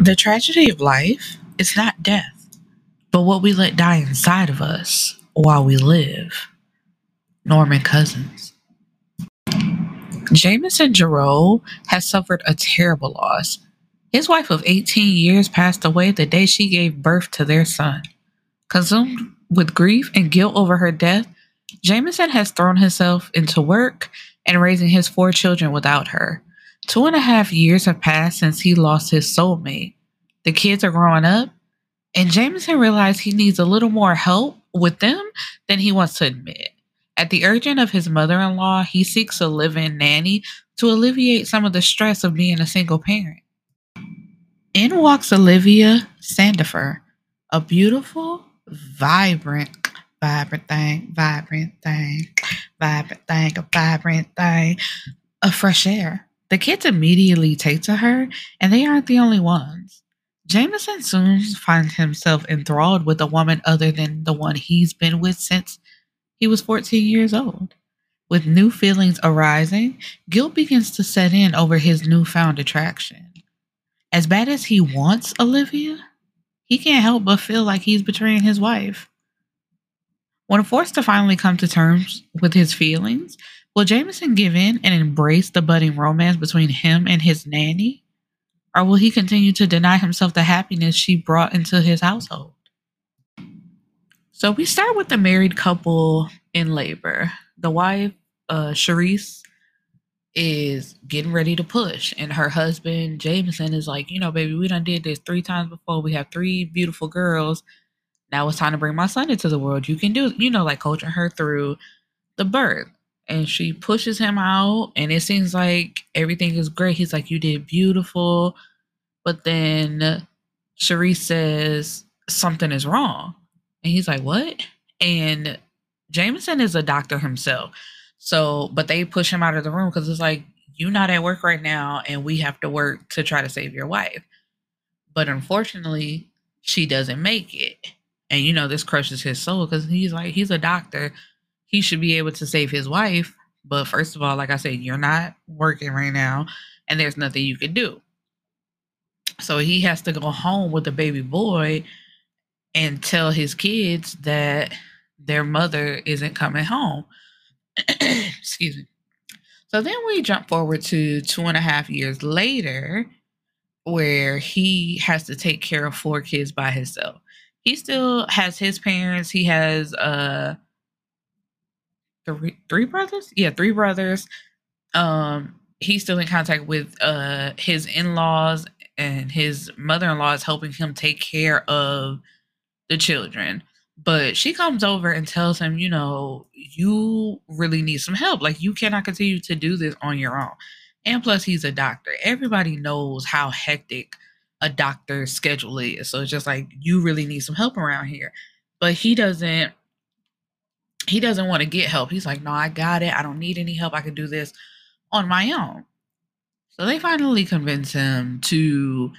The tragedy of life is not death, but what we let die inside of us while we live. Norman Cousins. Jameson Jareau has suffered a terrible loss. His wife of 18 years passed away the day she gave birth to their son. Consumed with grief and guilt over her death, Jameson has thrown himself into work and raising his four children without her. Two and a half years have passed since he lost his soulmate. The kids are growing up, and Jameson realized he needs a little more help with them than he wants to admit. At the urging of his mother in law, he seeks a live in nanny to alleviate some of the stress of being a single parent. In walks Olivia Sandifer, a beautiful, vibrant, vibrant thing, vibrant thing, vibrant thing, a vibrant thing, a fresh air. The kids immediately take to her, and they aren't the only ones. Jameson soon finds himself enthralled with a woman other than the one he's been with since he was 14 years old. With new feelings arising, guilt begins to set in over his newfound attraction. As bad as he wants Olivia, he can't help but feel like he's betraying his wife. When forced to finally come to terms with his feelings, will Jameson give in and embrace the budding romance between him and his nanny? Or will he continue to deny himself the happiness she brought into his household? So we start with the married couple in labor. The wife, uh, Sharice, is getting ready to push, and her husband, Jameson, is like, you know, baby, we done did this three times before. We have three beautiful girls now it's time to bring my son into the world. You can do, you know, like coaching her through the birth. And she pushes him out, and it seems like everything is great. He's like, You did beautiful. But then Cherie says something is wrong. And he's like, What? And Jameson is a doctor himself. So, but they push him out of the room because it's like, You're not at work right now, and we have to work to try to save your wife. But unfortunately, she doesn't make it and you know this crushes his soul because he's like he's a doctor he should be able to save his wife. But first of all like i said you're not working right now and there's nothing you can do. So he has to go home with the baby boy and tell his kids that their mother isn't coming home. Excuse me. So then we jump forward to two and a half years later where he has to take care of four kids by himself. He still has his parents. He has uh three three brothers. Yeah, three brothers. Um, he's still in contact with uh his in laws, and his mother in law is helping him take care of the children. But she comes over and tells him, you know, you really need some help. Like you cannot continue to do this on your own. And plus, he's a doctor. Everybody knows how hectic a doctor's schedule is. So it's just like you really need some help around here. But he doesn't he doesn't want to get help. He's like, "No, I got it. I don't need any help. I can do this on my own." So they finally convince him to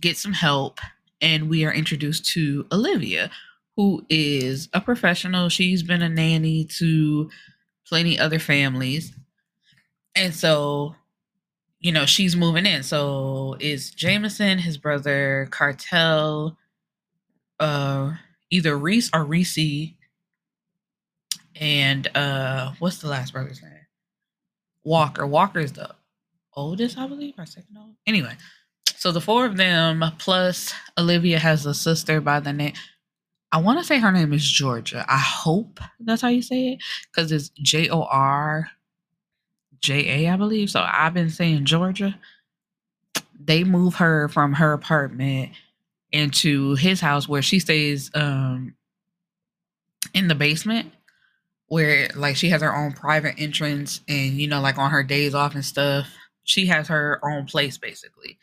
get some help and we are introduced to Olivia, who is a professional. She's been a nanny to plenty other families. And so you know, she's moving in. So is Jameson, his brother Cartel, uh, either Reese or Reese, and uh, what's the last brother's name? Walker. Walker is the oldest, I believe, or second old. Anyway, so the four of them plus Olivia has a sister by the name. I want to say her name is Georgia. I hope that's how you say it because it's J O R J A, I believe. So I've been saying Georgia. They move her from her apartment into his house where she stays um in the basement where like she has her own private entrance and you know like on her days off and stuff she has her own place basically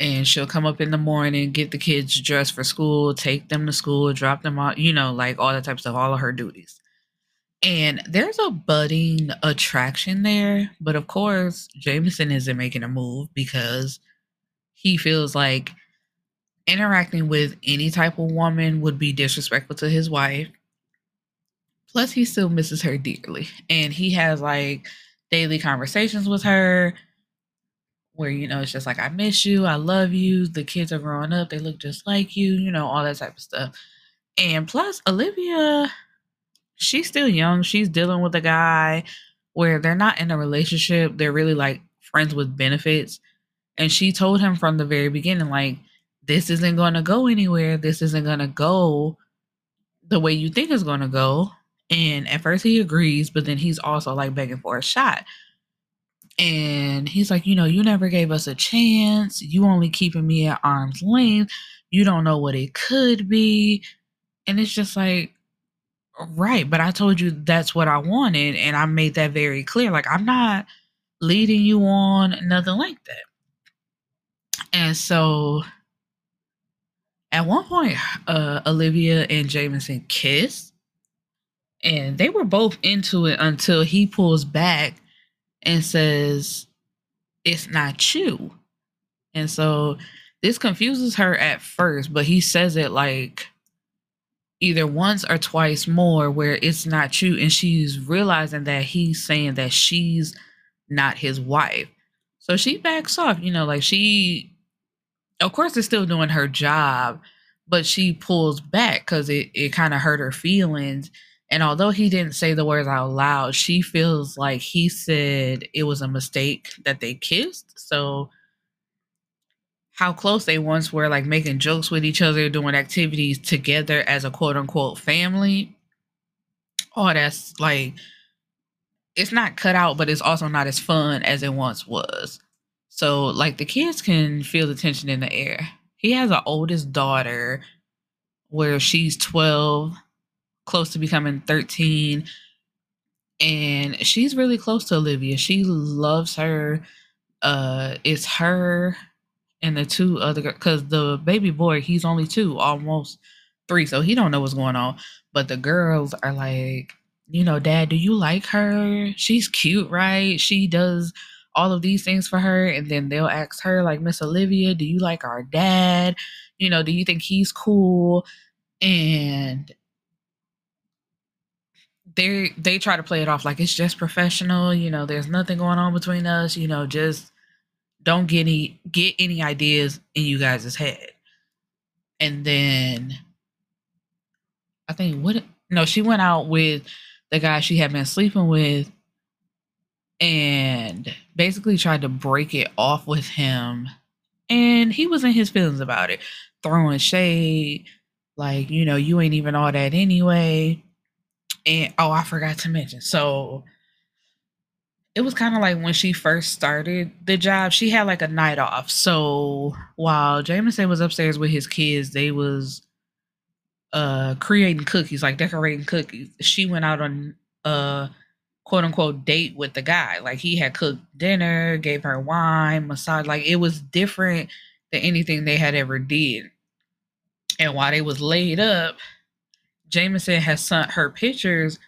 and she'll come up in the morning get the kids dressed for school take them to school drop them off you know like all that type of stuff all of her duties and there's a budding attraction there. But of course, Jameson isn't making a move because he feels like interacting with any type of woman would be disrespectful to his wife. Plus, he still misses her dearly. And he has like daily conversations with her where you know it's just like I miss you, I love you. The kids are growing up, they look just like you, you know, all that type of stuff. And plus, Olivia, she's still young. She's dealing with a guy where they're not in a relationship. They're really like friends with benefits. And she told him from the very beginning, like, this isn't going to go anywhere. This isn't going to go the way you think it's going to go. And at first he agrees, but then he's also like begging for a shot. And he's like, you know, you never gave us a chance. You only keeping me at arm's length. You don't know what it could be. And it's just like, right. But I told you that's what I wanted. And I made that very clear. Like, I'm not leading you on, nothing like that. And so at one point, uh, Olivia and Jameson kiss. And they were both into it until he pulls back and says, It's not you. And so this confuses her at first, but he says it like either once or twice more where it's not you. And she's realizing that he's saying that she's not his wife. So she backs off, you know, like she, of course, is still doing her job, but she pulls back because it, it kind of hurt her feelings and although he didn't say the words out loud, she feels like he said it was a mistake that they kissed. So, how close they once were, like making jokes with each other, doing activities together as a quote unquote family. Oh, that's like, it's not cut out, but it's also not as fun as it once was. So, like, the kids can feel the tension in the air. He has an oldest daughter where she's 12 close to becoming 13 and she's really close to Olivia. She loves her. Uh it's her and the two other cuz the baby boy, he's only 2, almost 3, so he don't know what's going on. But the girls are like, you know, dad, do you like her? She's cute, right? She does all of these things for her and then they'll ask her like miss olivia do you like our dad you know do you think he's cool and they they try to play it off like it's just professional you know there's nothing going on between us you know just don't get any get any ideas in you guys' head. And then i think what no she went out with the guy she had been sleeping with and basically tried to break it off with him. And he was in his feelings about it throwing shade like you know you ain't even all that anyway and oh, I forgot to mention. So it was kind of like when she first started the job, she had like a night off. So while Jameson was upstairs with his kids, they was uh creating cookies, like decorating cookies. She went out on a quote unquote date with the guy. Like he had cooked dinner, gave her wine, massage. Like it was different than anything they had ever did. And while they was laid up, Jameson has sent her pictures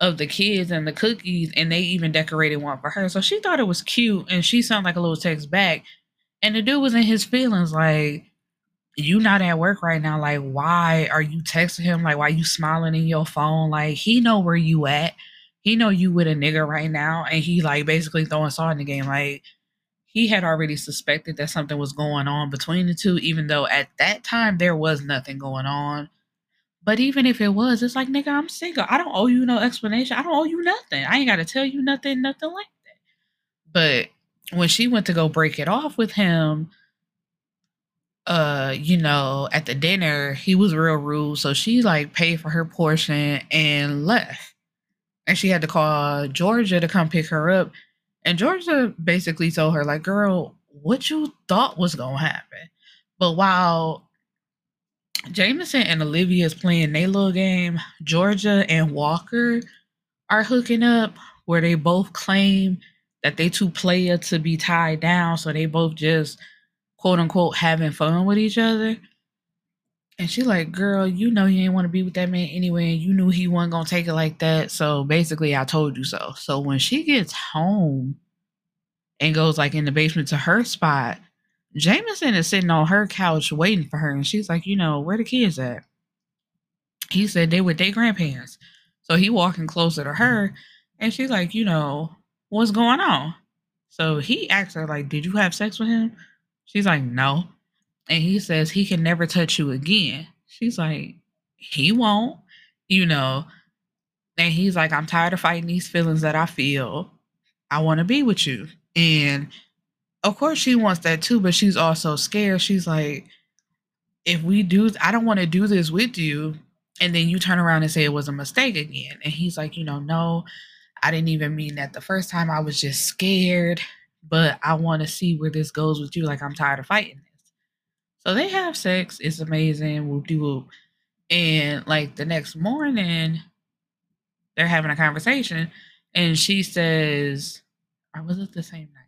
of the kids and the cookies, and they even decorated one for her. So she thought it was cute, and she sent like a little text back. And the dude was in his feelings, like, you not at work right now. Like, why are you texting him? Like, why you smiling in your phone? Like, he know where you at. He know you with a nigga right now, and he like basically throwing salt in the game. Like, he had already suspected that something was going on between the two, even though at that time there was nothing going on. But even if it was, it's like, nigga, I'm single. I don't owe you no explanation. I don't owe you nothing. I ain't got to tell you nothing, nothing like that. But when she went to go break it off with him, uh, you know, at the dinner, he was real rude. So she like paid for her portion and left. And she had to call Georgia to come pick her up. And Georgia basically told her, like, girl, what you thought was gonna happen. But while Jameson and Olivia is playing their little game. Georgia and Walker are hooking up where they both claim that they two player to be tied down. So they both just quote unquote having fun with each other. And she like, girl, you know you ain't want to be with that man anyway. And you knew he wasn't gonna take it like that. So basically I told you so. So when she gets home and goes like in the basement to her spot, Jameson is sitting on her couch waiting for her, and she's like, you know, where the kids at? He said they with their grandparents. So he walking closer to her, and she's like, you know, what's going on? So he asks her, like, did you have sex with him? She's like, no. And he says he can never touch you again. She's like, he won't, you know. And he's like, I'm tired of fighting these feelings that I feel. I want to be with you. And of course, she wants that too, but she's also scared. She's like, if we do, I don't want to do this with you. And then you turn around and say it was a mistake again. And he's like, you know, no, I didn't even mean that the first time. I was just scared, but I want to see where this goes with you. Like, I'm tired of fighting this. So they have sex. It's amazing. Whoop de whoop. And like the next morning, they're having a conversation, and she says, or was it the same night?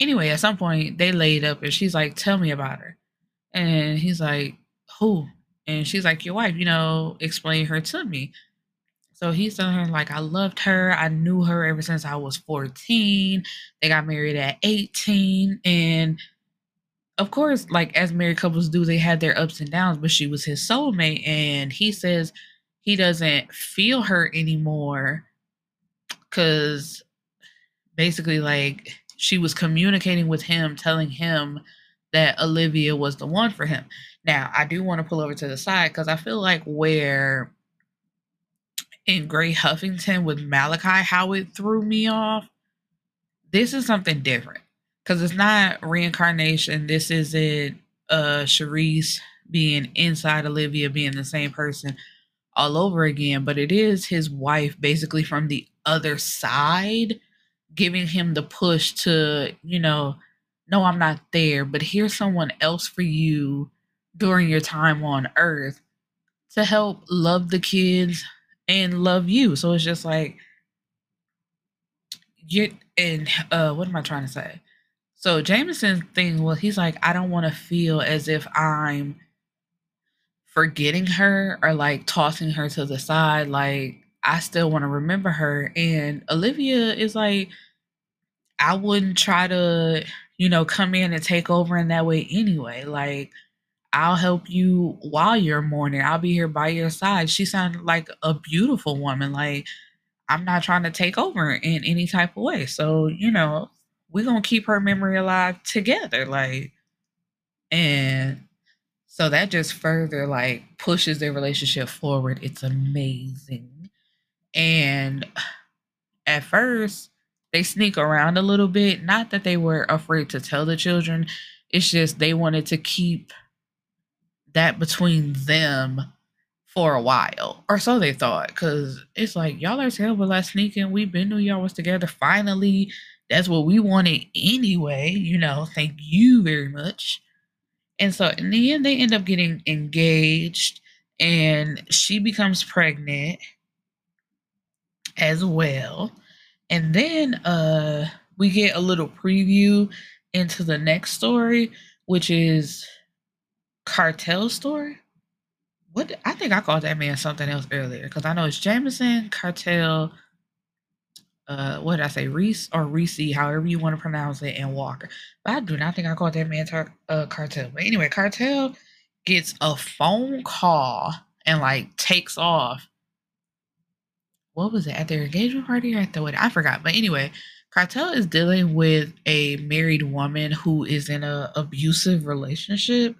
Anyway, at some point they laid up, and she's like, "Tell me about her," and he's like, "Who?" And she's like, "Your wife." You know, explain her to me. So he's telling her like, "I loved her. I knew her ever since I was 14. They got married at 18, and." of course, like as married couples do, they had their ups and downs, but she was his soulmate. And he says he doesn't feel her anymore because basically, like, she was communicating with him, telling him that Olivia was the one for him. Now, I do want to pull over to the side because I feel like where in Grey Huffington with Malachi, how it threw me off, this is something different because it's not reincarnation. This isn't uh Charisse being inside Olivia being the same person all over again, but it is his wife basically from the other side giving him the push to, you know, no, I'm not there, but here's someone else for you during your time on earth to help love the kids and love you. So it's just like you and uh what am I trying to say? So Jameson's thing was he's like, I don't want to feel as if I'm forgetting her or like tossing her to the side. Like I still want to remember her. And Olivia is like, I wouldn't try to, you know, come in and take over in that way anyway. Like I'll help you while you're mourning. I'll be here by your side. She sounded like a beautiful woman. Like I'm not trying to take over in any type of way. So, you know, we're gonna keep her memory alive together like and so that just further like pushes their relationship forward it's amazing and at first they sneak around a little bit. Not that they were afraid to tell the children. It's just they wanted to keep that between them for a while or so they thought. Because it's like y'all are terrible at sneaking. We've been knew y'all was together. Finally that's what we wanted anyway, you know, thank you very much. And so in the end, they end up getting engaged and she becomes pregnant as well. And then uh we get a little preview into the next story, which is Cartel story. What I think I called that man something else earlier because I know it's Jameson, Cartel, uh, what did I say, Reese or Reese, however you want to pronounce it, and Walker. But I do not think I called that man tar- uh, Cartel. But anyway, Cartel gets a phone call and like takes off. What was it at their engagement party or at the wedding? I forgot. But anyway, Cartel is dealing with a married woman who is in a abusive relationship,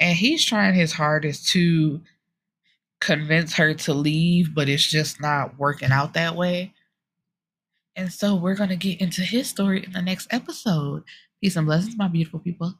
and he's trying his hardest to convince her to leave, but it's just not working out that way. And so we're to get into his story in the next episode. Peace and blessings, my beautiful people.